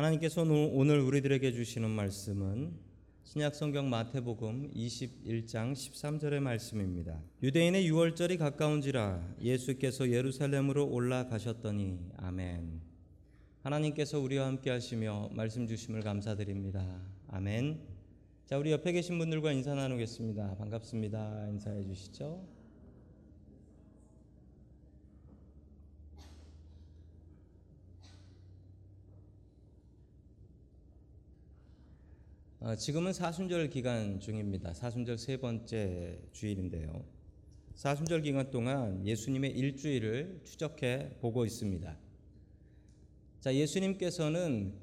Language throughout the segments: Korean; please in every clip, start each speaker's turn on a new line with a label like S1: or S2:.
S1: 하나님께서 오늘 우리들에게 주시는 말씀은 신약 성경 마태복음 21장 13절의 말씀입니다. 유대인의 유월절이 가까운지라 예수께서 예루살렘으로 올라가셨더니 아멘. 하나님께서 우리와 함께 하시며 말씀 주심을 감사드립니다. 아멘. 자, 우리 옆에 계신 분들과 인사 나누겠습니다. 반갑습니다. 인사해 주시죠. 지금은 사순절 기간 중입니다. 사순절 세 번째 주일인데요. 사순절 기간 동안 예수님의 일주일을 추적해 보고 있습니다. 자, 예수님께서는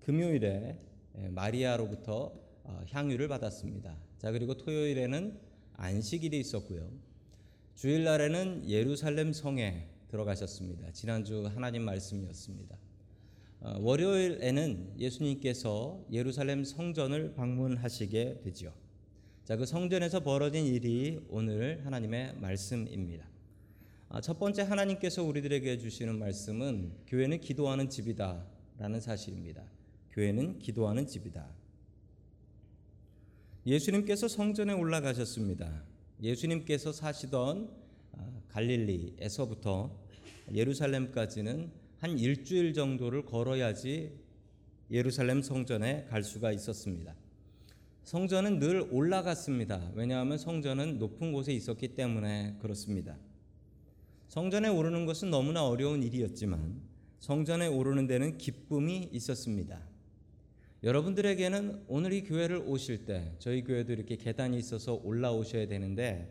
S1: 금요일에 마리아로부터 어, 향유를 받았습니다. 자, 그리고 토요일에는 안식일이 있었고요. 주일날에는 예루살렘 성에 들어가셨습니다. 지난주 하나님 말씀이었습니다. 어, 월요일에는 예수님께서 예루살렘 성전을 방문하시게 되죠. 자, 그 성전에서 벌어진 일이 오늘 하나님의 말씀입니다. 아, 첫 번째 하나님께서 우리들에게 주시는 말씀은 교회는 기도하는 집이다라는 사실입니다. 교회는 기도하는 집이다. 예수님께서 성전에 올라가셨습니다. 예수님께서 사시던 아, 갈릴리에서부터 예루살렘까지는 한 일주일 정도를 걸어야지 예루살렘 성전에 갈 수가 있었습니다. 성전은 늘 올라갔습니다. 왜냐하면 성전은 높은 곳에 있었기 때문에 그렇습니다. 성전에 오르는 것은 너무나 어려운 일이었지만 성전에 오르는 데는 기쁨이 있었습니다. 여러분들에게는 오늘 이 교회를 오실 때 저희 교회도 이렇게 계단이 있어서 올라오셔야 되는데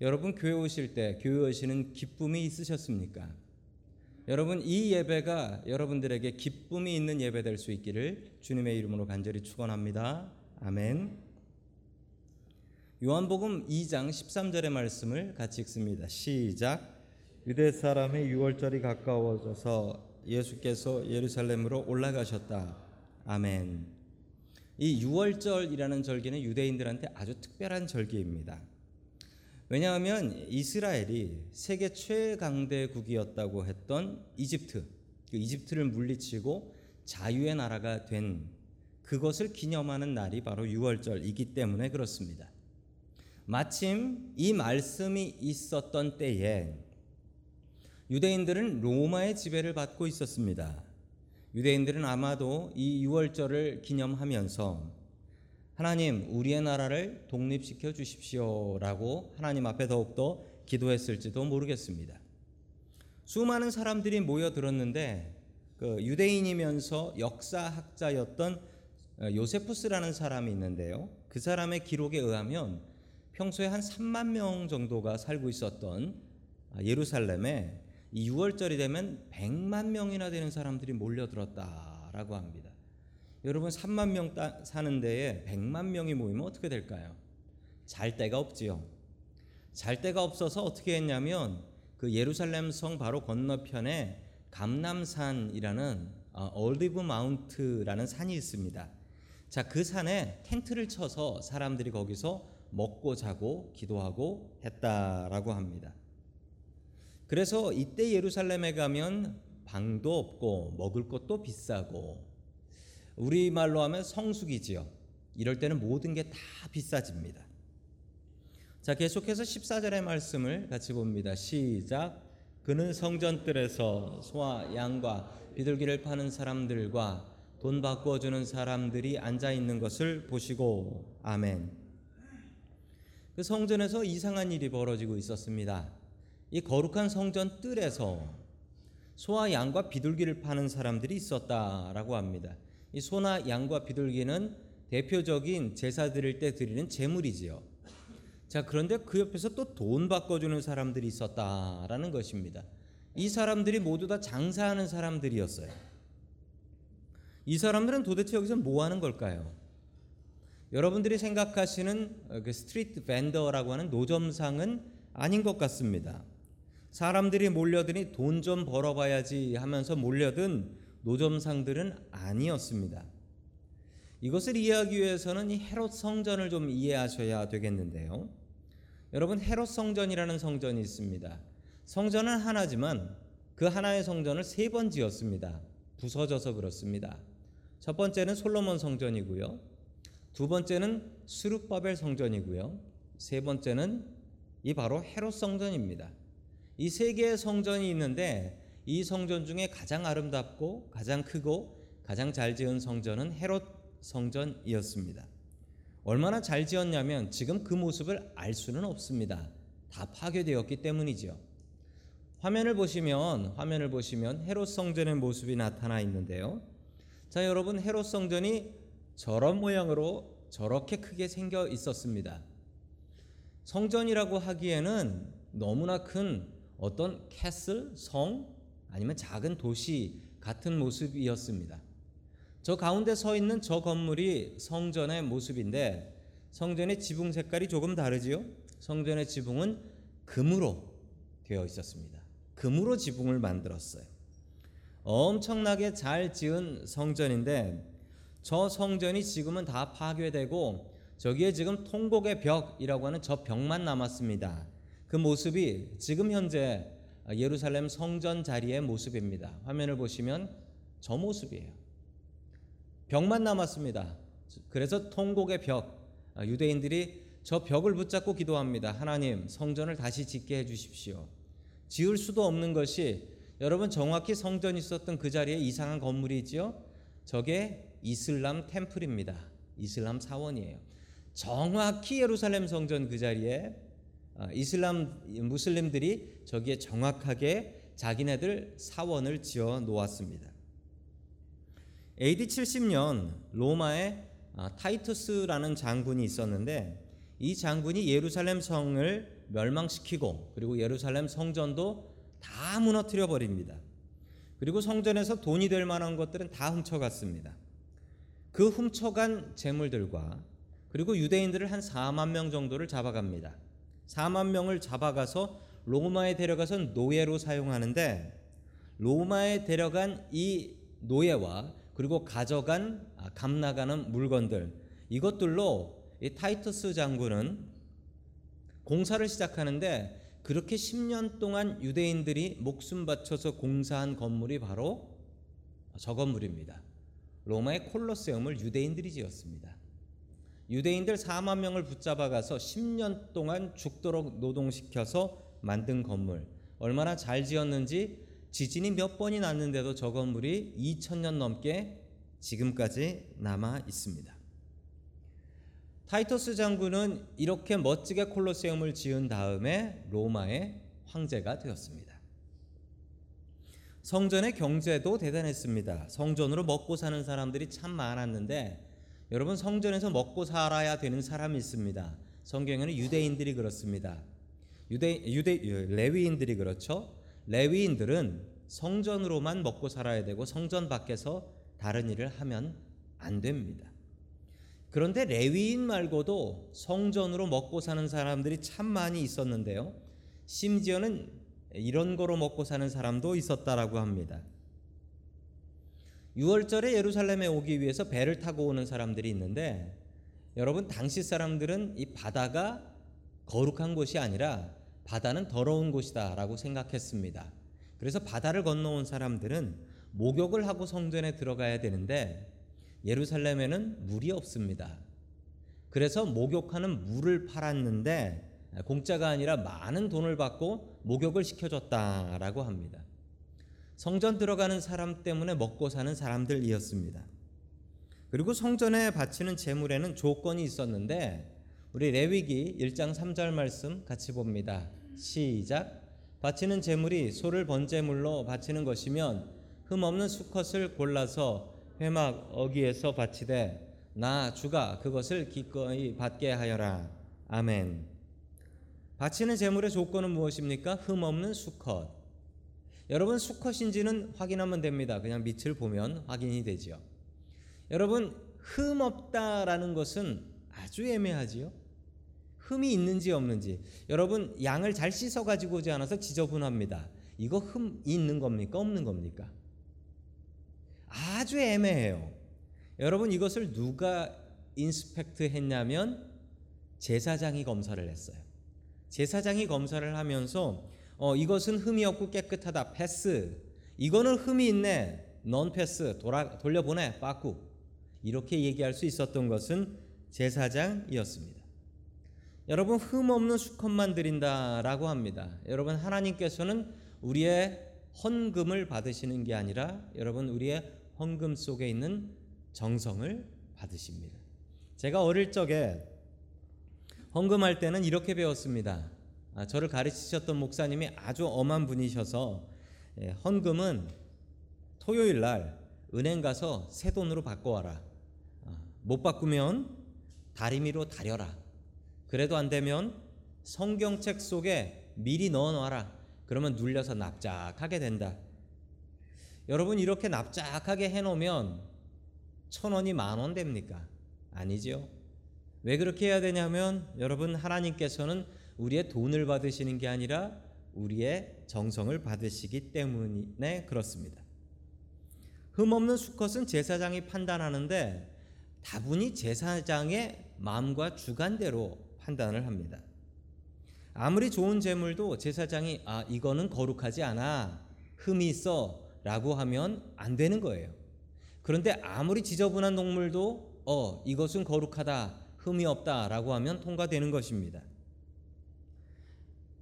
S1: 여러분 교회 오실 때 교회 오시는 기쁨이 있으셨습니까? 여러분 이 예배가 여러분들에게 기쁨이 있는 예배 될 수 있기를 주님의 이름으로 간절히 축원합니다. 아멘. 요한복음 2장 13절의 말씀을 같이 읽습니다. 시작. 유대 사람의 유월절이 가까워져서 예수께서 예루살렘으로 올라가셨다. 아멘. 이 유월절이라는 절기는 유대인들한테 아주 특별한 절기입니다. 왜냐하면 이스라엘이 세계 최강대국이었다고 했던 이집트, 그 이집트를 물리치고 자유의 나라가 된 그것을 기념하는 날이 바로 6월절이기 때문에 그렇습니다. 마침 이 말씀이 있었던 때에 유대인들은 로마의 지배를 받고 있었습니다. 유대인들은 아마도 이 6월절을 기념하면서 하나님 우리의 나라를 독립시켜 주십시오라고 하나님 앞에 더욱더 기도했을지도 모르겠습니다. 수많은 사람들이 모여 들었는데 그 유대인이면서 역사학자였던 어, 요세푸스라는 사람이 있는데요. 그 사람의 기록에 의하면 평소에 한 3만 명 정도가 살고 있었던 아, 예루살렘에 이 6월절이 되면 100만 명이나 되는 사람들이 몰려들었다라고 합니다. 여러분 3만 명 사는 데에 100만 명이 모이면 어떻게 될까요? 잘 데가 없지요. 잘 데가 없어서 어떻게 했냐면 그 예루살렘 성 바로 건너편에 감남산이라는 어, 올리브 마운트라는 산이 있습니다. 자, 그 산에 텐트를 쳐서 사람들이 거기서 먹고 자고 기도하고 했다라고 합니다. 그래서 이때 예루살렘에 가면 방도 없고 먹을 것도 비싸고 우리말로 하면 성숙이지요. 이럴 때는 모든 게 다 비싸집니다. 자, 계속해서 14절의 말씀을 같이 봅니다. 시작. 그는 성전뜰에서 소와 양과 비둘기를 파는 사람들과 돈 바꾸어 주는 사람들이 앉아 있는 것을 보시고 아멘. 그 성전에서 이상한 일이 벌어지고 있었습니다. 이 거룩한 성전 뜰에서 소와 양과 비둘기를 파는 사람들이 있었다라고 합니다. 이 소나 양과 비둘기는 대표적인 제사 드릴 때 드리는 제물이지요. 자, 그런데 그 옆에서 또 돈 바꿔주는 사람들이 있었다라는 것입니다. 이 사람들이 모두 다 장사하는 사람들이었어요. 이 사람들은 도대체 여기서 뭐 하는 걸까요? 여러분들이 생각하시는 그 street vendor라고 하는 노점상은 아닌 것 같습니다. 사람들이 몰려드니 돈 좀 벌어봐야지 하면서 몰려든 노점상들은 아니었습니다. 이것을 이해하기 위해서는 이 헤롯 성전을 좀 이해하셔야 되겠는데요. 여러분 헤롯 성전이라는 성전이 있습니다. 성전은 하나지만 그 하나의 성전을 세 번 지었습니다. 부서져서 그렇습니다. 첫 번째는 솔로몬 성전이고요. 두 번째는 수르바벨 성전이고요. 세 번째는 이 바로 헤롯 성전입니다. 이 세 개의 성전이 있는데 이 성전 중에 가장 아름답고 가장 크고 가장 잘 지은 성전은 헤롯 성전이었습니다. 얼마나 잘 지었냐면 지금 그 모습을 알 수는 없습니다. 다 파괴되었기 때문이죠. 화면을 보시면 화면을 보시면 헤롯 성전의 모습이 나타나 있는데요. 자, 여러분 헤롯 성전이 저런 모양으로 저렇게 크게 생겨 있었습니다. 성전이라고 하기에는 너무나 큰 어떤 castle, 성 아니면 작은 도시 같은 모습이었습니다. 저 가운데 서 있는 저 건물이 성전의 모습인데 성전의 지붕 색깔이 조금 다르지요? 성전의 지붕은 금으로 되어 있었습니다. 금으로 지붕을 만들었어요. 엄청나게 잘 지은 성전인데 저 성전이 지금은 다 파괴되고 저기에 지금 통곡의 벽이라고 하는 저 벽만 남았습니다. 그 모습이 지금 현재 예루살렘 성전 자리의 모습입니다. 화면을 보시면 저 모습이에요. 벽만 남았습니다. 그래서 통곡의 벽 유대인들이 저 벽을 붙잡고 기도합니다. 하나님 성전을 다시 짓게 해 주십시오. 지을 수도 없는 것이 여러분 정확히 성전이 있었던 그 자리에 이상한 건물이 있지요. 저게 이슬람 템플입니다. 이슬람 사원이에요. 정확히 예루살렘 성전 그 자리에 이슬람 무슬림들이 저기에 정확하게 자기네들 사원을 지어 놓았습니다. AD 70년 로마에 타이투스라는 장군이 있었는데 이 장군이 예루살렘 성을 멸망시키고 그리고 예루살렘 성전도 다 무너뜨려 버립니다. 그리고 성전에서 돈이 될 만한 것들은 다 훔쳐갔습니다. 그 훔쳐간 재물들과 그리고 유대인들을 한 4만 명 정도를 잡아갑니다. 4만 명을 잡아가서 로마에 데려가서 노예로 사용하는데 로마에 데려간 이 노예와 그리고 가져간 감 나가는 물건들 이것들로 이 타이투스 장군은 공사를 시작하는데 그렇게 10년 동안 유대인들이 목숨 바쳐서 공사한 건물이 바로 저 건물입니다. 로마의 콜로세움을 유대인들이 지었습니다. 유대인들 4만 명을 붙잡아 가서 10년 동안 죽도록 노동시켜서 만든 건물. 얼마나 잘 지었는지 지진이 몇 번이 났는데도 저 건물이 2000년 넘게 지금까지 남아 있습니다. 타이터스 장군은 이렇게 멋지게 콜로세움을 지은 다음에 로마의 황제가 되었습니다. 성전의 경제도 대단했습니다. 성전으로 먹고 사는 사람들이 참 많았는데 여러분 성전에서 먹고 살아야 되는 사람이 있습니다. 성경에는 유대인들이 그렇습니다. 유대 유대 레위인들이 그렇죠. 레위인들은 성전으로만 먹고 살아야 되고 성전 밖에서 다른 일을 하면 안 됩니다. 그런데 레위인 말고도 성전으로 먹고 사는 사람들이 참 많이 있었는데요. 심지어는 이런 거로 먹고 사는 사람도 있었다라고 합니다. 6월절에 예루살렘에 오기 위해서 배를 타고 오는 사람들이 있는데 여러분 당시 사람들은 이 바다가 거룩한 곳이 아니라 바다는 더러운 곳이다라고 생각했습니다. 그래서 바다를 건너온 사람들은 목욕을 하고 성전에 들어가야 되는데 예루살렘에는 물이 없습니다. 그래서 목욕하는 물을 팔았는데 공짜가 아니라 많은 돈을 받고 목욕을 시켜줬다라고 합니다. 성전 들어가는 사람 때문에 먹고 사는 사람들이었습니다. 그리고 성전에 바치는 제물에는 조건이 있었는데 우리 레위기 1장 3절 말씀 같이 봅니다. 시작. 바치는 제물이 소를 번제물로 바치는 것이면 흠 없는 수컷을 골라서 회막 어기에서 바치되 나 주가 그것을 기꺼이 받게 하여라. 아멘. 바치는 제물의 조건은 무엇입니까? 흠 없는 수컷. 여러분 수컷인지는 확인하면 됩니다. 그냥 밑을 보면 확인이 되지요. 여러분 흠 없다라는 것은 아주 애매하지요. 흠이 있는지 없는지. 여러분 양을 잘 씻어 가지고 오지 않아서 지저분합니다. 이거 흠 있는 겁니까? 없는 겁니까? 아주 애매해요. 여러분 이것을 누가 인스펙트 했냐면 제사장이 검사를 했어요. 제사장이 검사를 하면서 어, 이것은 흠이 없고 깨끗하다 패스. 이거는 흠이 있네 넌 패스 돌아 돌려보내 빠꾸. 이렇게 얘기할 수 있었던 것은 제사장이었습니다. 여러분 흠 없는 수컷만 드린다라고 합니다. 여러분 하나님께서는 우리의 헌금을 받으시는 게 아니라 여러분 우리의 헌금 속에 있는 정성을 받으십니다. 제가 어릴 적에 헌금할 때는 이렇게 배웠습니다. 아, 저를 가르치셨던 목사님이 아주 엄한 분이셔서 예, 헌금은 토요일 날 은행 가서 새 돈으로 바꿔와라. 아, 못 바꾸면 다리미로 다려라. 그래도 안 되면 성경책 속에 미리 넣어놔라. 그러면 눌려서 납작하게 된다. 여러분 이렇게 납작하게 해놓으면 천 원이 만 원 됩니까? 아니지요. 왜 그렇게 해야 되냐면 여러분 하나님께서는 우리의 돈을 받으시는 게 아니라 우리의 정성을 받으시기 때문에 그렇습니다. 흠 없는 수컷은 제사장이 판단하는데 다분히 제사장의 마음과 주관대로 판단을 합니다. 아무리 좋은 재물도 제사장이 아 이거는 거룩하지 않아 흠이 있어라고 하면 안 되는 거예요. 그런데 아무리 지저분한 동물도 어 이것은 거룩하다 흠이 없다라고 하면 통과되는 것입니다.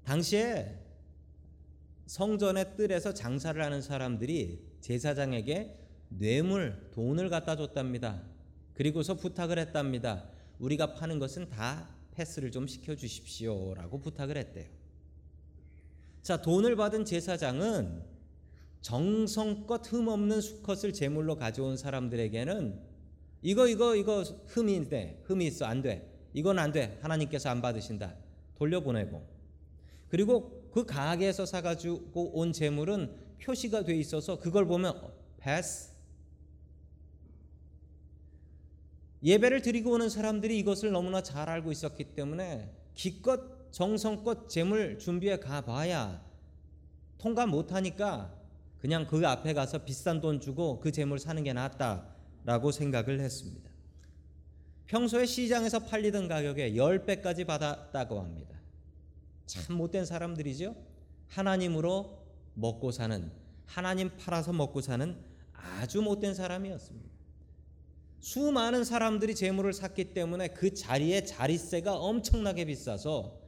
S1: 당시에 성전의 뜰에서 장사를 하는 사람들이 제사장에게 뇌물, 돈을 갖다 줬답니다. 그리고서 부탁을 했답니다. 우리가 파는 것은 다 패스를 좀 시켜 주십시오 라고 부탁을 했대요. 자, 돈을 받은 제사장은 정성껏 흠 없는 수컷을 제물로 가져온 사람들에게는 이거 이거 이거 흠인데 흠이 있어 안 돼. 이건 안 돼. 하나님께서 안 받으신다. 돌려보내고 그리고 그 가게에서 사가지고 온 재물은 표시가 돼 있어서 그걸 보면 패스 예배를 드리고 오는 사람들이 이것을 너무나 잘 알고 있었기 때문에 기껏 정성껏 재물 준비해 가봐야 통과 못하니까 그냥 그 앞에 가서 비싼 돈 주고 그 재물 사는 게 낫다라고 생각을 했습니다. 평소에 시장에서 팔리던 가격에 10배까지 받았다고 합니다. 참 못된 사람들이죠. 하나님으로 먹고 사는 하나님 팔아서 먹고 사는 아주 못된 사람이었습니다. 수많은 사람들이 재물을 샀기 때문에 그 자리에 자리세가 엄청나게 비싸서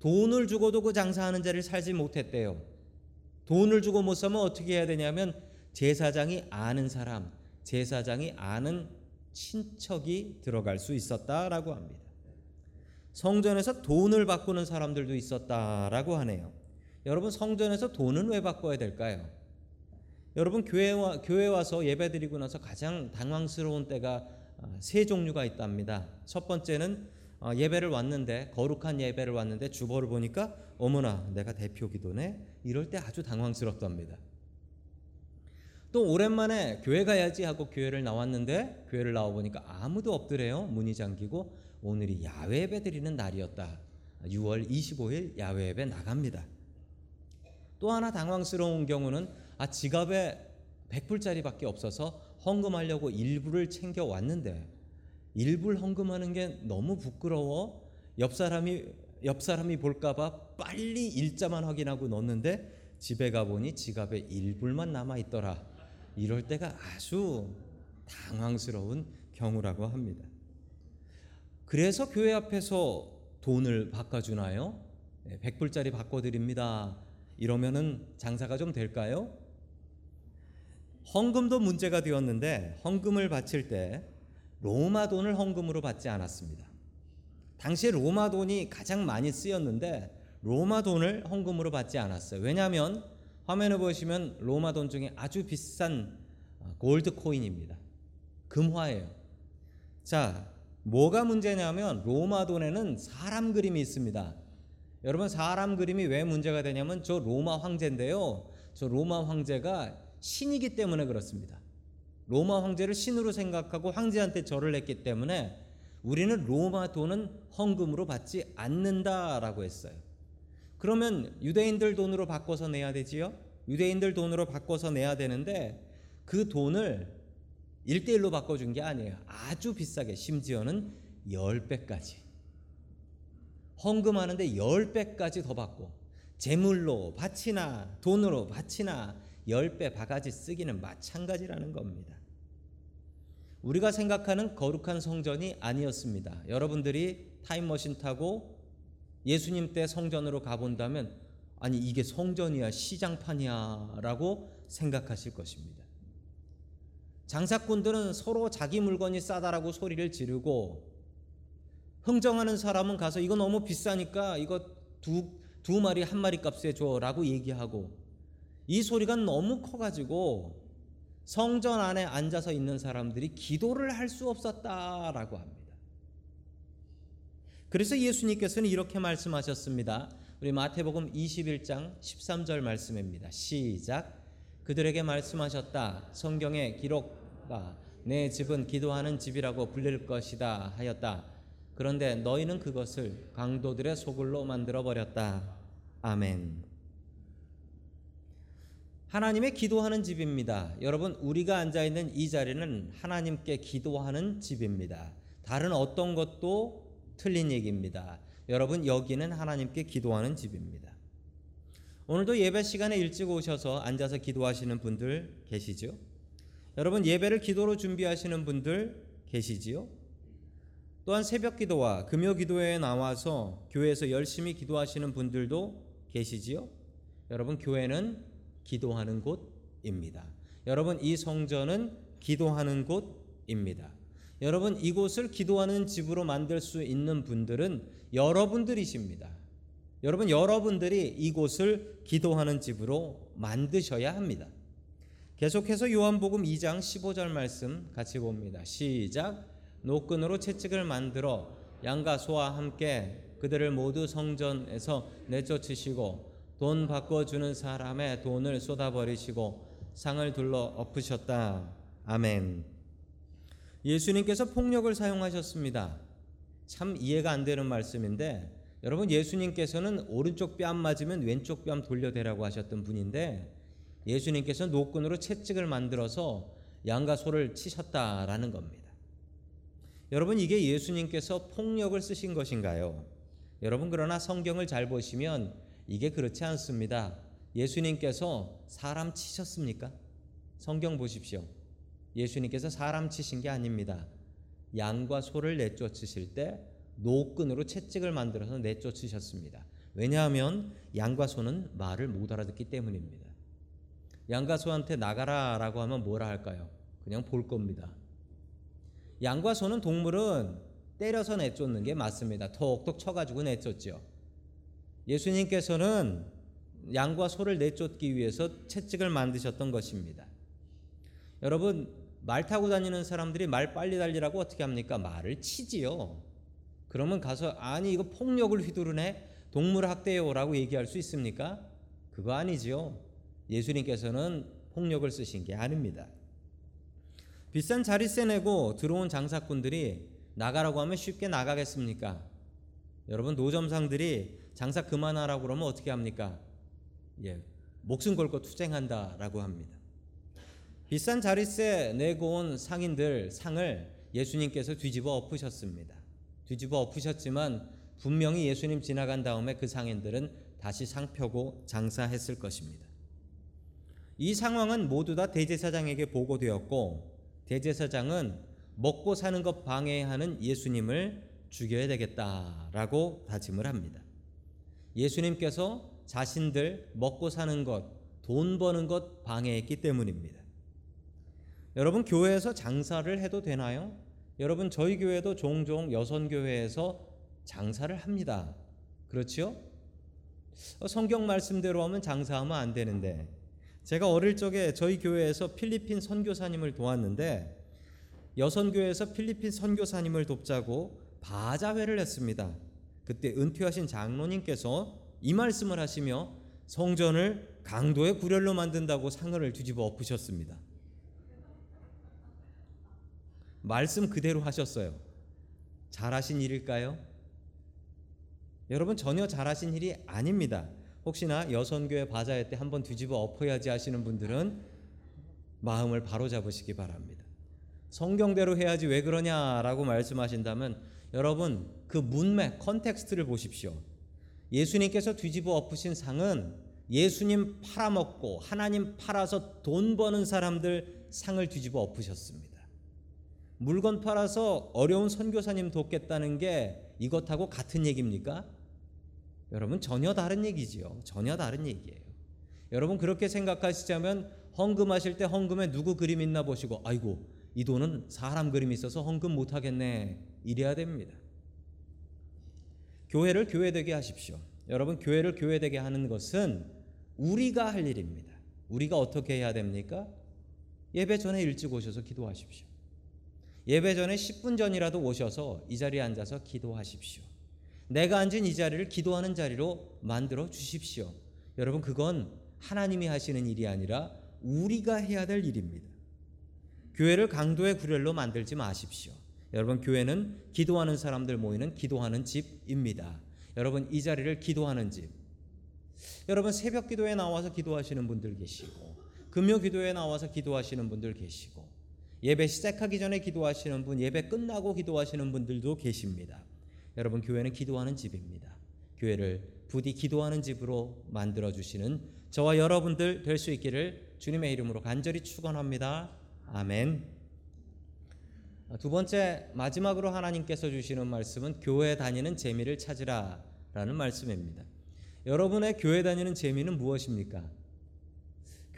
S1: 돈을 주고도 그 장사하는 자리를 살지 못했대요. 돈을 주고 못 사면 어떻게 해야 되냐면 제사장이 아는 사람, 제사장이 아는 친척이 들어갈 수 있었다라고 합니다. 성전에서 돈을 바꾸는 사람들도 있었다라고 하네요. 여러분 성전에서 돈은 왜 바꿔야 될까요? 여러분 교회 와 교회 와서 예배드리고 나서 가장 당황스러운 때가 어, 세 종류가 있답니다. 첫 번째는 어, 예배를 왔는데 거룩한 예배를 왔는데 주보를 보니까 어머나 내가 대표 기도네 이럴 때 아주 당황스럽답니다. 또 오랜만에 교회 가야지 하고 교회를 나왔는데 교회를 나와 보니까 아무도 없더래요. 문이 잠기고 오늘이 야외 예배 드리는 날이었다. 6월 25일 야외 예배 나갑니다. 또 하나 당황스러운 경우는 아 지갑에 100불짜리밖에 없어서 헌금하려고 일부를 챙겨 왔는데 일불 헌금하는 게 너무 부끄러워 옆 사람이 옆 사람이 볼까봐 빨리 일자만 확인하고 넣었는데 집에 가 보니 지갑에 일불만 남아 있더라. 이럴 때가 아주 당황스러운 경우라고 합니다. 그래서 교회 앞에서 돈을 바꿔주나요? 100불짜리 바꿔드립니다. 이러면은 장사가 좀 될까요? 헌금도 문제가 되었는데 헌금을 바칠 때 로마 돈을 헌금으로 받지 않았습니다. 당시 로마 돈이 가장 많이 쓰였는데 로마 돈을 헌금으로 받지 않았어요. 왜냐하면 화면을 보시면 로마 돈 중에 아주 비싼 골드 코인입니다. 금화예요. 자, 뭐가 문제냐면 로마 돈에는 사람 그림이 있습니다. 여러분 사람 그림이 왜 문제가 되냐면 저 로마 황제인데요. 저 로마 황제가 신이기 때문에 그렇습니다. 로마 황제를 신으로 생각하고 황제한테 절을 했기 때문에 우리는 로마 돈은 헌금으로 받지 않는다라고 했어요. 그러면 유대인들 돈으로 바꿔서 내야 되지요? 유대인들 돈으로 바꿔서 내야 되는데 그 돈을 1대1로 바꿔준 게 아니에요. 아주 비싸게 심지어는 10배까지. 헌금하는데 10배까지 더 받고 재물로 바치나 돈으로 바치나 10배 바가지 쓰기는 마찬가지라는 겁니다. 우리가 생각하는 거룩한 성전이 아니었습니다. 여러분들이 타임머신 타고 예수님 때 성전으로 가본다면 아니 이게 성전이야 시장판이야 라고 생각하실 것입니다. 장사꾼들은 서로 자기 물건이 싸다라고 소리를 지르고 흥정하는 사람은 가서 이거 너무 비싸니까 이거 두, 두 마리 한 마리 값에 줘라고 얘기하고 이 소리가 너무 커가지고 성전 안에 앉아서 있는 사람들이 기도를 할 수 없었다라고 합니다. 그래서 예수님께서는 이렇게 말씀하셨습니다. 우리 마태복음 21장 13절 말씀입니다. 시작. 그들에게 말씀하셨다. 성경에 기록가 내 집은 기도하는 집이라고 불릴 것이다 하였다. 그런데 너희는 그것을 강도들의 소굴로 만들어 버렸다. 아멘. 하나님의 기도하는 집입니다. 여러분, 우리가 앉아 있는 이 자리는 하나님께 기도하는 집입니다. 다른 어떤 것도 틀린 얘기입니다. 여러분, 여기는 하나님께 기도하는 집입니다. 오늘도 예배 시간에 일찍 오셔서 앉아서 기도하시는 분들 계시죠? 여러분, 예배를 기도로 준비하시는 분들 계시지요? 또한 새벽 기도와 금요 기도회에 나와서 교회에서 열심히 기도하시는 분들도 계시지요? 여러분, 교회는 기도하는 곳입니다. 여러분, 이 성전은 기도하는 곳입니다. 여러분, 이곳을 기도하는 집으로 만들 수 있는 분들은 여러분들이십니다. 여러분, 여러분들이 이곳을 기도하는 집으로 만드셔야 합니다. 계속해서 요한복음 2장 15절 말씀 같이 봅니다. 시작. 노끈으로 채찍을 만들어 양과 소와 함께 그들을 모두 성전에서 내쫓으시고 돈 바꿔주는 사람의 돈을 쏟아버리시고 상을 둘러 엎으셨다. 아멘. 예수님께서 폭력을 사용하셨습니다. 참 이해가 안 되는 말씀인데 여러분 예수님께서는 오른쪽 뺨 맞으면 왼쪽 뺨 돌려대라고 하셨던 분인데 예수님께서 노끈으로 채찍을 만들어서 양과 소를 치셨다라는 겁니다. 여러분 이게 예수님께서 폭력을 쓰신 것인가요? 여러분 그러나 성경을 잘 보시면 이게 그렇지 않습니다. 예수님께서 사람 치셨습니까? 성경 보십시오. 예수님께서 사람 치신 게 아닙니다. 양과 소를 내쫓으실 때 노끈으로 채찍을 만들어서 내쫓으셨습니다. 왜냐하면 양과 소는 말을 못 알아듣기 때문입니다. 양과 소한테 나가라라고 하면 뭐라 할까요? 그냥 볼 겁니다. 양과 소는 동물은 때려서 내쫓는 게 맞습니다. 톡톡 쳐가지고 내쫓죠. 예수님께서는 양과 소를 내쫓기 위해서 채찍을 만드셨던 것입니다. 여러분 말 타고 다니는 사람들이 말 빨리 달리라고 어떻게 합니까? 말을 치지요. 그러면 가서 아니 이거 폭력을 휘두르네 동물 학대요라고 얘기할 수 있습니까? 그거 아니지요. 예수님께서는 폭력을 쓰신 게 아닙니다. 비싼 자리세 내고 들어온 장사꾼들이 나가라고 하면 쉽게 나가겠습니까? 여러분 노점상들이 장사 그만하라고 그러면 어떻게 합니까? 예, 목숨 걸고 투쟁한다라고 합니다. 비싼 자리세 내고 온 상인들 상을 예수님께서 뒤집어 엎으셨습니다. 뒤집어 엎으셨지만 분명히 예수님 지나간 다음에 그 상인들은 다시 상 펴고 장사했을 것입니다. 이 상황은 모두 다 대제사장에게 보고되었고 대제사장은 먹고 사는 것 방해하는 예수님을 죽여야 되겠다라고 다짐을 합니다. 예수님께서 자신들 먹고 사는 것, 돈 버는 것 방해했기 때문입니다. 여러분 교회에서 장사를 해도 되나요? 여러분 저희 교회도 종종 여선 교회에서 장사를 합니다. 그렇지요? 어, 성경 말씀대로 하면 장사하면 안 되는데 제가 어릴 적에 저희 교회에서 필리핀 선교사님을 도왔는데 여선 교회에서 필리핀 선교사님을 돕자고 바자회를 했습니다. 그때 은퇴하신 장로님께서 이 말씀을 하시며 성전을 강도의 구렬로 만든다고 상을 뒤집어 엎으셨습니다. 말씀 그대로 하셨어요. 잘하신 일일까요? 여러분 전혀 잘하신 일이 아닙니다. 혹시나 여선교회 바자회 때 한번 뒤집어 엎어야지 하시는 분들은 마음을 바로 잡으시기 바랍니다. 성경대로 해야지 왜 그러냐라고 말씀하신다면 여러분 그 문맥 context를 보십시오. 예수님께서 뒤집어 엎으신 상은 예수님 팔아먹고 하나님 팔아서 돈 버는 사람들 상을 뒤집어 엎으셨습니다. 물건 팔아서 어려운 선교사님 돕겠다는 게 이것하고 같은 얘기입니까? 여러분 전혀 다른 얘기지요. 전혀 다른 얘기예요. 여러분 그렇게 생각하시자면 헌금하실 때 헌금에 누구 그림 있나 보시고 아이고 이 돈은 사람 그림이 있어서 헌금 못 하겠네 이래야 됩니다. 교회를 교회되게 하십시오. 여러분 교회를 교회되게 하는 것은 우리가 할 일입니다. 우리가 어떻게 해야 됩니까? 예배 전에 일찍 오셔서 기도하십시오. 예배 전에 10분 전이라도 오셔서 이 자리에 앉아서 기도하십시오. 내가 앉은 이 자리를 기도하는 자리로 만들어 주십시오. 여러분 그건 하나님이 하시는 일이 아니라 우리가 해야 될 일입니다. 교회를 강도의 구렬로 만들지 마십시오. 여러분 교회는 기도하는 사람들 모이는 기도하는 집입니다. 여러분 이 자리를 기도하는 집. 여러분 새벽 기도에 나와서 기도하시는 분들 계시고 금요 기도에 나와서 기도하시는 분들 계시고 예배 시작하기 전에 기도하시는 분, 예배 끝나고 기도하시는 분들도 계십니다. 여러분 교회는 기도하는 집입니다. 교회를 부디 기도하는 집으로 만들어 주시는 저와 여러분들 될 수 있기를 주님의 이름으로 간절히 축원합니다. 아멘. 두 번째 마지막으로 하나님께서 주시는 말씀은 교회 다니는 재미를 찾으라라는 말씀입니다. 여러분의 교회 다니는 재미는 무엇입니까?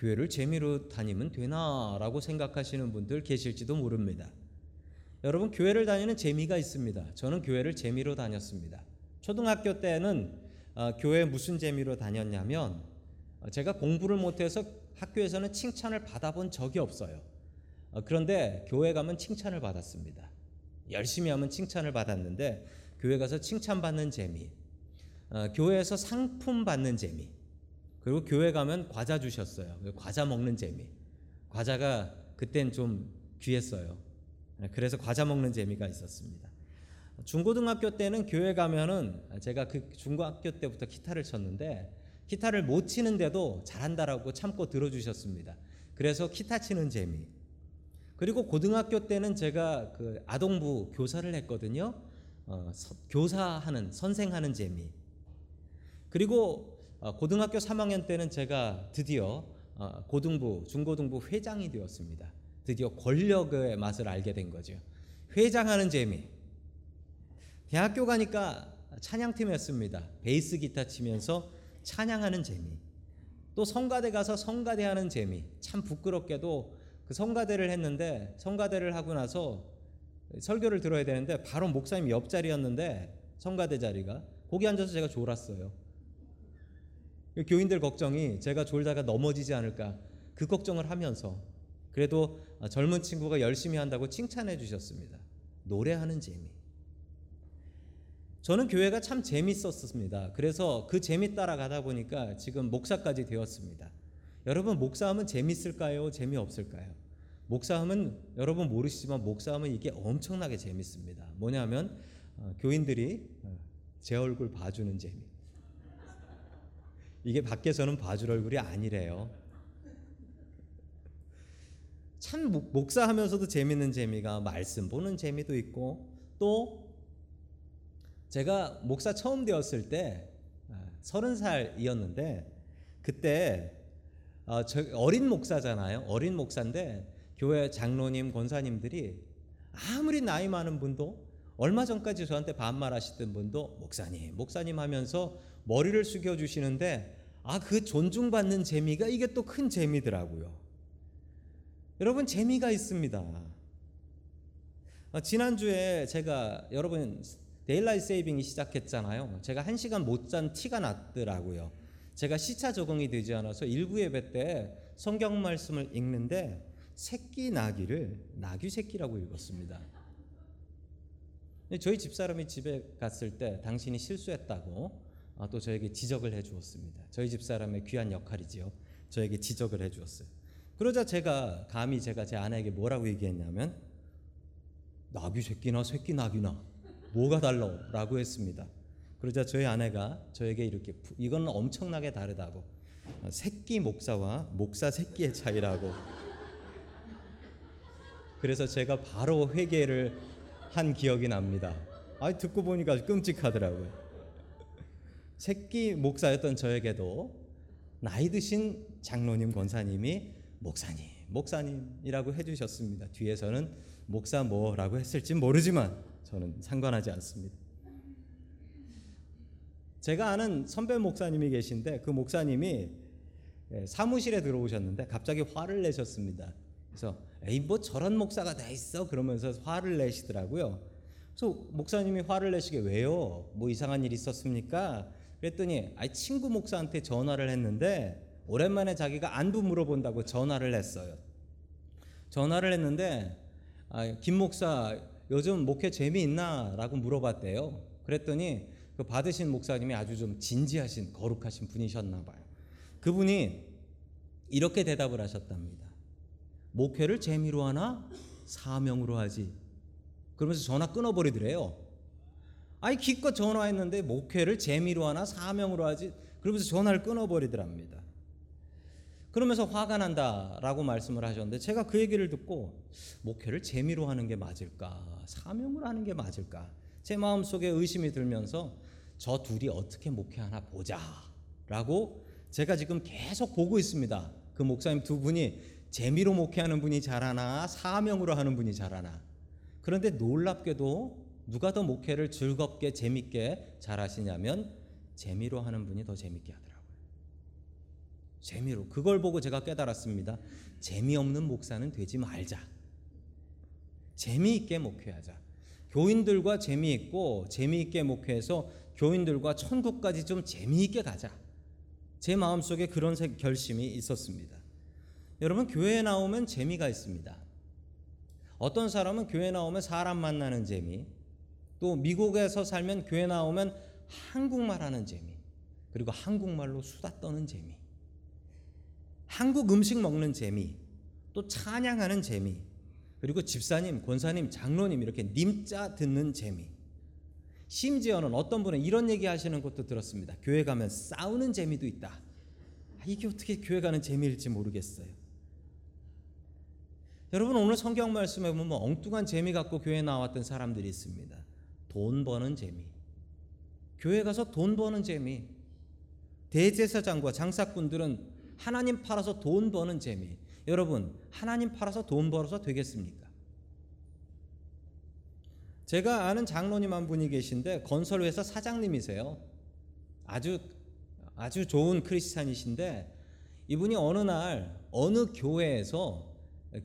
S1: 교회를 재미로 다니면 되나라고 생각하시는 분들 계실지도 모릅니다. 여러분 교회를 다니는 재미가 있습니다. 저는 교회를 재미로 다녔습니다. 초등학교 때는 어, 교회 무슨 재미로 다녔냐면 어, 제가 공부를 못해서 학교에서는 칭찬을 받아본 적이 없어요. 어, 그런데 교회 가면 칭찬을 받았습니다. 열심히 하면 칭찬을 받았는데 교회 가서 칭찬받는 재미, 어, 교회에서 상품 받는 재미, 그리고 교회 가면 과자 주셨어요. 과자 먹는 재미. 과자가 그땐 좀 귀했어요. 네, 그래서 과자 먹는 재미가 있었습니다. 중고등학교 때는 교회 가면은 제가 그 중고학교 때부터 기타를 쳤는데 기타를 못 치는데도 잘한다라고 참고 들어주셨습니다. 그래서 기타 치는 재미. 그리고 고등학교 때는 제가 그 아동부 교사를 했거든요. 어, 서, 교사하는 선생하는 재미. 그리고 어, 고등학교 3학년 때는 제가 드디어 어, 고등부 중고등부 회장이 되었습니다. 드디어 권력의 맛을 알게 된 거죠. 회장하는 재미. 대학교 가니까 찬양팀이었습니다. 베이스 기타 치면서 찬양하는 재미. 또 성가대 가서 성가대 하는 재미. 참 부끄럽게도 그 성가대를 했는데 성가대를 하고 나서 설교를 들어야 되는데 바로 목사님 옆자리였는데 성가대 자리가 거기 앉아서 제가 졸았어요. 교인들 걱정이 제가 졸다가 넘어지지 않을까 그 걱정을 하면서 그래도 젊은 친구가 열심히 한다고 칭찬해 주셨습니다. 노래하는 재미. 저는 교회가 참 재밌었습니다. 그래서 그 재미 따라가다 보니까 지금 목사까지 되었습니다. 여러분 목사하면 재밌을까요? 재미없을까요? 목사하면 여러분 모르시지만 목사하면 이게 엄청나게 재밌습니다. 뭐냐면 어, 교인들이 어, 제 얼굴 봐주는 재미. 이게 밖에서는 봐줄 얼굴이 아니래요. 참 목사하면서도 재밌는 재미가 말씀 보는 재미도 있고 또 제가 목사 처음 되었을 때 아, 서른 살이었는데 그때 어, 어린 목사잖아요. 어린 목사인데 교회 장로님, 권사님들이 아무리 나이 많은 분도 얼마 전까지 저한테 반말하시던 분도 목사님, 목사님 하면서 머리를 숙여 주시는데 아 그 존중받는 재미가 이게 또 큰 재미더라고요. 여러분 재미가 있습니다. 어, 지난주에 제가 여러분 데일라이 세이빙이 시작했잖아요. 제가 한 시간 못 잔 티가 났더라고요. 제가 시차 적응이 되지 않아서 일부 예배 때 성경 말씀을 읽는데 새끼 나귀를 나귀 새끼라고 읽었습니다. 저희 집사람이 집에 갔을 때 당신이 실수했다고 아, 또 저에게 지적을 해 주었습니다. 저희 집사람의 귀한 역할이지요. 저에게 지적을 해 주었어요. 그러자 제가 감히 제가 제 아내에게 뭐라고 얘기했냐면 나귀 새끼나 새끼 나귀나 뭐가 달라라고 했습니다. 그러자 저희 아내가 저에게 이렇게 이건 엄청나게 다르다고 새끼 목사와 목사 새끼의 차이라고 그래서 제가 바로 회개를 한 기억이 납니다. 아 듣고 보니까 끔찍하더라고요. 새끼 목사였던 저에게도 나이 드신 장로님 권사님이 목사님 목사님이라고 해주셨습니다. 뒤에서는 목사 뭐라고 했을지 모르지만 저는 상관하지 않습니다. 제가 아는 선배 목사님이 계신데 그 목사님이 예, 사무실에 들어오셨는데 갑자기 화를 내셨습니다. 그래서 에이 뭐 저런 목사가 다 있어 그러면서 화를 내시더라고요. 그래서 목사님이 화를 내시게 왜요? 뭐 이상한 일 있었습니까? 그랬더니 아이 친구 목사한테 전화를 했는데 오랜만에 자기가 안부 물어본다고 전화를 했어요. 전화를 했는데 아, 김 목사 요즘 목회 재미있나라고 물어봤대요. 그랬더니 그 받으신 목사님이 아주 좀 진지하신 거룩하신 분이셨나 봐요. 그분이 이렇게 대답을 하셨답니다. 목회를 재미로 하나 사명으로 하지. 그러면서 전화 끊어버리더래요. 아니 기껏 전화했는데 목회를 재미로 하나 사명으로 하지. 그러면서 전화를 끊어버리더랍니다. 그러면서 화가 난다라고 말씀을 하셨는데 제가 그 얘기를 듣고 목회를 재미로 하는 게 맞을까 사명으로 하는 게 맞을까 제 마음속에 의심이 들면서 저 둘이 어떻게 목회하나 보자라고 제가 지금 계속 보고 있습니다. 그 목사님 두 분이 재미로 목회하는 분이 잘하나 사명으로 하는 분이 잘하나 그런데 놀랍게도 누가 더 목회를 즐겁게 재밌게 잘하시냐면 재미로 하는 분이 더 재밌게 하더라고요. 재미로 그걸 보고 제가 깨달았습니다. 재미없는 목사는 되지 말자. 재미있게 목회하자. 교인들과 재미있고 재미있게 목회해서 교인들과 천국까지 좀 재미있게 가자. 제 마음속에 그런 결심이 있었습니다. 여러분 교회에 나오면 재미가 있습니다. 어떤 사람은 교회 나오면 사람 만나는 재미, 또 미국에서 살면 교회 나오면 한국말 하는 재미, 그리고 한국말로 수다 떠는 재미, 한국 음식 먹는 재미, 또 찬양하는 재미, 그리고 집사님, 권사님, 장로님 이렇게 님자 듣는 재미. 심지어는 어떤 분은 이런 얘기 하시는 것도 들었습니다. 교회 가면 싸우는 재미도 있다. 아, 이게 어떻게 교회 가는 재미일지 모르겠어요. 여러분 오늘 성경 말씀에 보면 엉뚱한 재미 갖고 교회 나왔던 사람들이 있습니다. 돈 버는 재미. 교회 가서 돈 버는 재미. 대제사장과 장사꾼들은 하나님 팔아서 돈 버는 재미. 여러분, 하나님 팔아서 돈 벌어서 되겠습니까? 제가 아는 장로님 한 분이 계신데 건설회사 사장님이세요. 아주 아주 좋은 크리스찬이신데 이분이 어느 날 어느 교회에서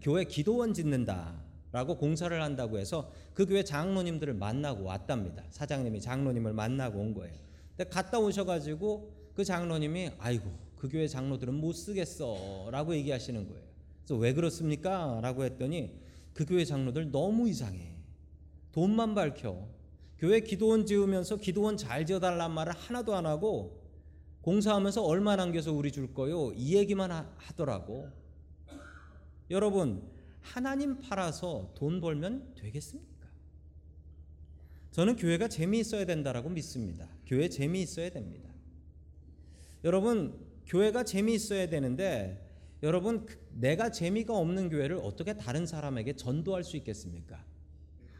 S1: 교회 기도원 짓는다라고 공사를 한다고 해서 그 교회 장로님들을 만나고 왔답니다. 사장님이 장로님을 만나고 온 거예요. 근데 갔다 오셔가지고 그 장로님이 아이고 그 교회 장로들은 못 쓰겠어라고 얘기하시는 거예요. 그래서 왜 그렇습니까?라고 했더니 그 교회 장로들 너무 이상해. 돈만 밝혀. 교회 기도원 지으면서 기도원 잘 지어달란 말을 하나도 안 하고 공사하면서 얼마 남겨서 우리 줄 거요 이 얘기만 하더라고. 여러분 하나님 팔아서 돈 벌면 되겠습니까? 저는 교회가 재미있어야 된다라고 믿습니다. 교회 재미있어야 됩니다. 여러분 교회가 재미있어야 되는데 여러분 내가 재미가 없는 교회를 어떻게 다른 사람에게 전도할 수 있겠습니까?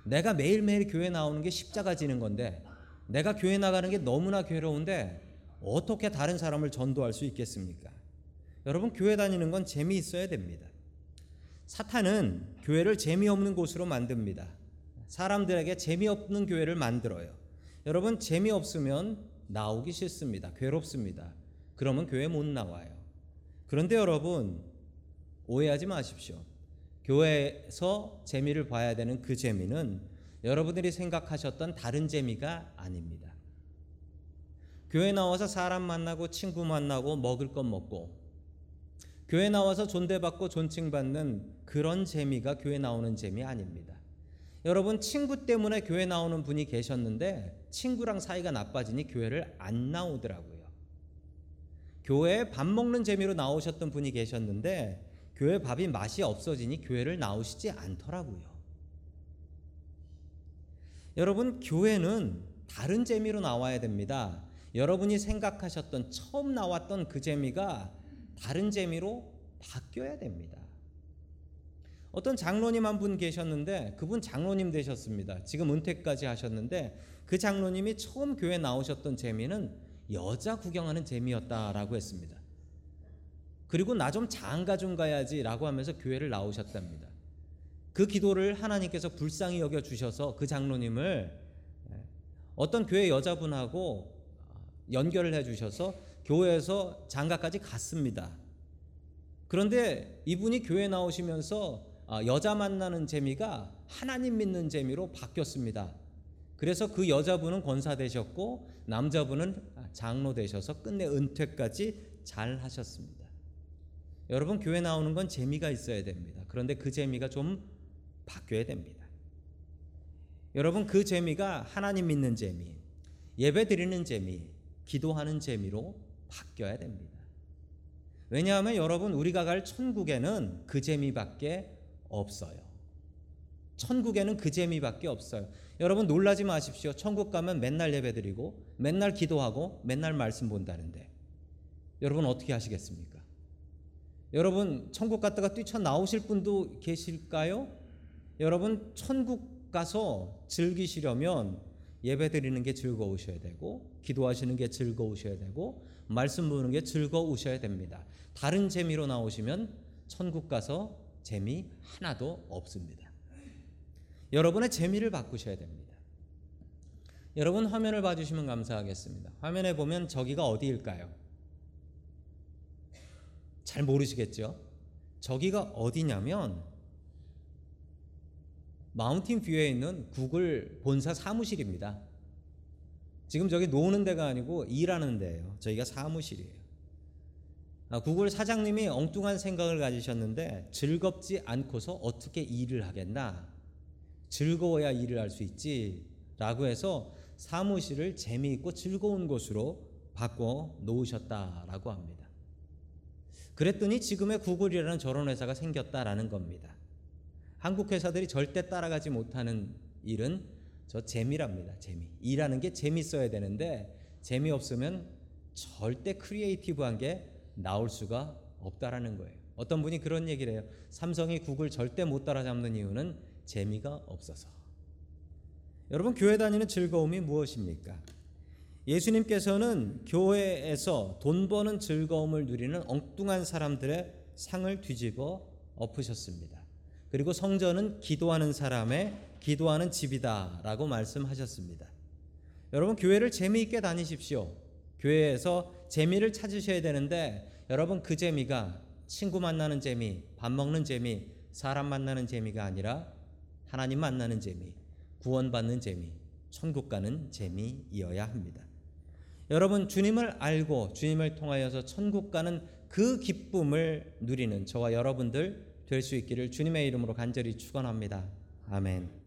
S1: 내가 매일매일 교회 나오는 게 십자가 지는 건데 내가 교회 나가는 게 너무나 괴로운데 어떻게 다른 사람을 전도할 수 있겠습니까? 여러분 교회 다니는 건 재미있어야 됩니다. 사탄은 교회를 재미없는 곳으로 만듭니다. 사람들에게 재미없는 교회를 만들어요. 여러분 재미없으면 나오기 싫습니다. 괴롭습니다. 그러면 교회 못 나와요. 그런데 여러분 오해하지 마십시오. 교회에서 재미를 봐야 되는 그 재미는 여러분들이 생각하셨던 다른 재미가 아닙니다. 교회 나와서 사람 만나고 친구 만나고 먹을 것 먹고 교회 나와서 존대받고 존칭받는 그런 재미가 교회 나오는 재미 아닙니다. 여러분 친구 때문에 교회 나오는 분이 계셨는데 친구랑 사이가 나빠지니 교회를 안 나오더라고요. 교회에 밥 먹는 재미로 나오셨던 분이 계셨는데 교회 밥이 맛이 없어지니 교회를 나오시지 않더라고요. 여러분 교회는 다른 재미로 나와야 됩니다. 여러분이 생각하셨던 처음 나왔던 그 재미가 다른 재미로 바뀌어야 됩니다. 어떤 장로님 한 분 계셨는데 그분 장로님 되셨습니다. 지금 은퇴까지 하셨는데 그 장로님이 처음 교회 나오셨던 재미는 여자 구경하는 재미였다라고 했습니다. 그리고 나 좀 장가 좀 가야지라고 하면서 교회를 나오셨답니다. 그 기도를 하나님께서 불쌍히 여겨 주셔서 그 장로님을 예, 어떤 교회 여자분하고 연결을 해 주셔서 교회에서 장가까지 갔습니다. 그런데 이분이 교회 나오시면서 아, 여자 만나는 재미가 하나님 믿는 재미로 바뀌었습니다. 그래서 그 여자분은 권사 되셨고 남자분은 장로 되셔서 끝내 은퇴까지 잘 하셨습니다. 여러분 교회 나오는 건 재미가 있어야 됩니다. 그런데 그 재미가 좀 바뀌어야 됩니다. 여러분 그 재미가 하나님 믿는 재미, 예배 드리는 재미, 기도하는 재미로 바뀌어야 됩니다. 왜냐하면 여러분 우리가 갈 천국에는 그 재미밖에 없어요. 천국에는 그 재미밖에 없어요. 여러분 놀라지 마십시오. 천국 가면 맨날 예배드리고 맨날 기도하고 맨날 말씀 본다는데 여러분 어떻게 하시겠습니까? 여러분 천국 갔다가 뛰쳐 나오실 분도 계실까요? 여러분 천국 가서 즐기시려면 예배 드리는 게 즐거우셔야 되고 기도하시는 게 즐거우셔야 되고 말씀 보는 게 즐거우셔야 됩니다. 다른 재미로 나오시면 천국 가서 재미 하나도 없습니다. 여러분의 재미를 바꾸셔야 됩니다. 여러분 화면을 봐주시면 감사하겠습니다. 화면에 보면 저기가 어디일까요? 잘 모르시겠죠? 저기가 어디냐면 마운틴 뷰에 있는 구글 본사 사무실입니다. 지금 저기 노는 데가 아니고 일하는 데예요. 저희가 사무실이에요. 아, 구글 사장님이 엉뚱한 생각을 가지셨는데 즐겁지 않고서 어떻게 일을 하겠나? 즐거워야 일을 할 수 있지라고 해서 사무실을 재미있고 즐거운 곳으로 바꿔 놓으셨다라고 합니다. 그랬더니 지금의 구글이라는 저런 회사가 생겼다라는 겁니다. 한국 회사들이 절대 따라가지 못하는 일은 저 재미랍니다. 재미. 일하는 게 재밌어야 되는데 재미없으면 절대 creative한 게 나올 수가 없다라는 거예요. 어떤 분이 그런 얘기를 해요. 삼성이 구글 절대 못 따라잡는 이유는 재미가 없어서. 여러분 교회 다니는 즐거움이 무엇입니까? 예수님께서는 교회에서 돈 버는 즐거움을 누리는 엉뚱한 사람들의 상을 뒤집어 엎으셨습니다. 그리고 성전은 기도하는 사람의 기도하는 집이다라고 말씀하셨습니다. 여러분 교회를 재미있게 다니십시오. 교회에서 재미를 찾으셔야 되는데 여러분 그 재미가 친구 만나는 재미, 밥 먹는 재미, 사람 만나는 재미가 아니라 하나님 만나는 재미, 구원받는 재미, 천국 가는 재미이어야 합니다. 여러분 주님을 알고 주님을 통하여서 천국 가는 그 기쁨을 누리는 저와 여러분들 될 수 있기를 주님의 이름으로 간절히 축원합니다. 아멘.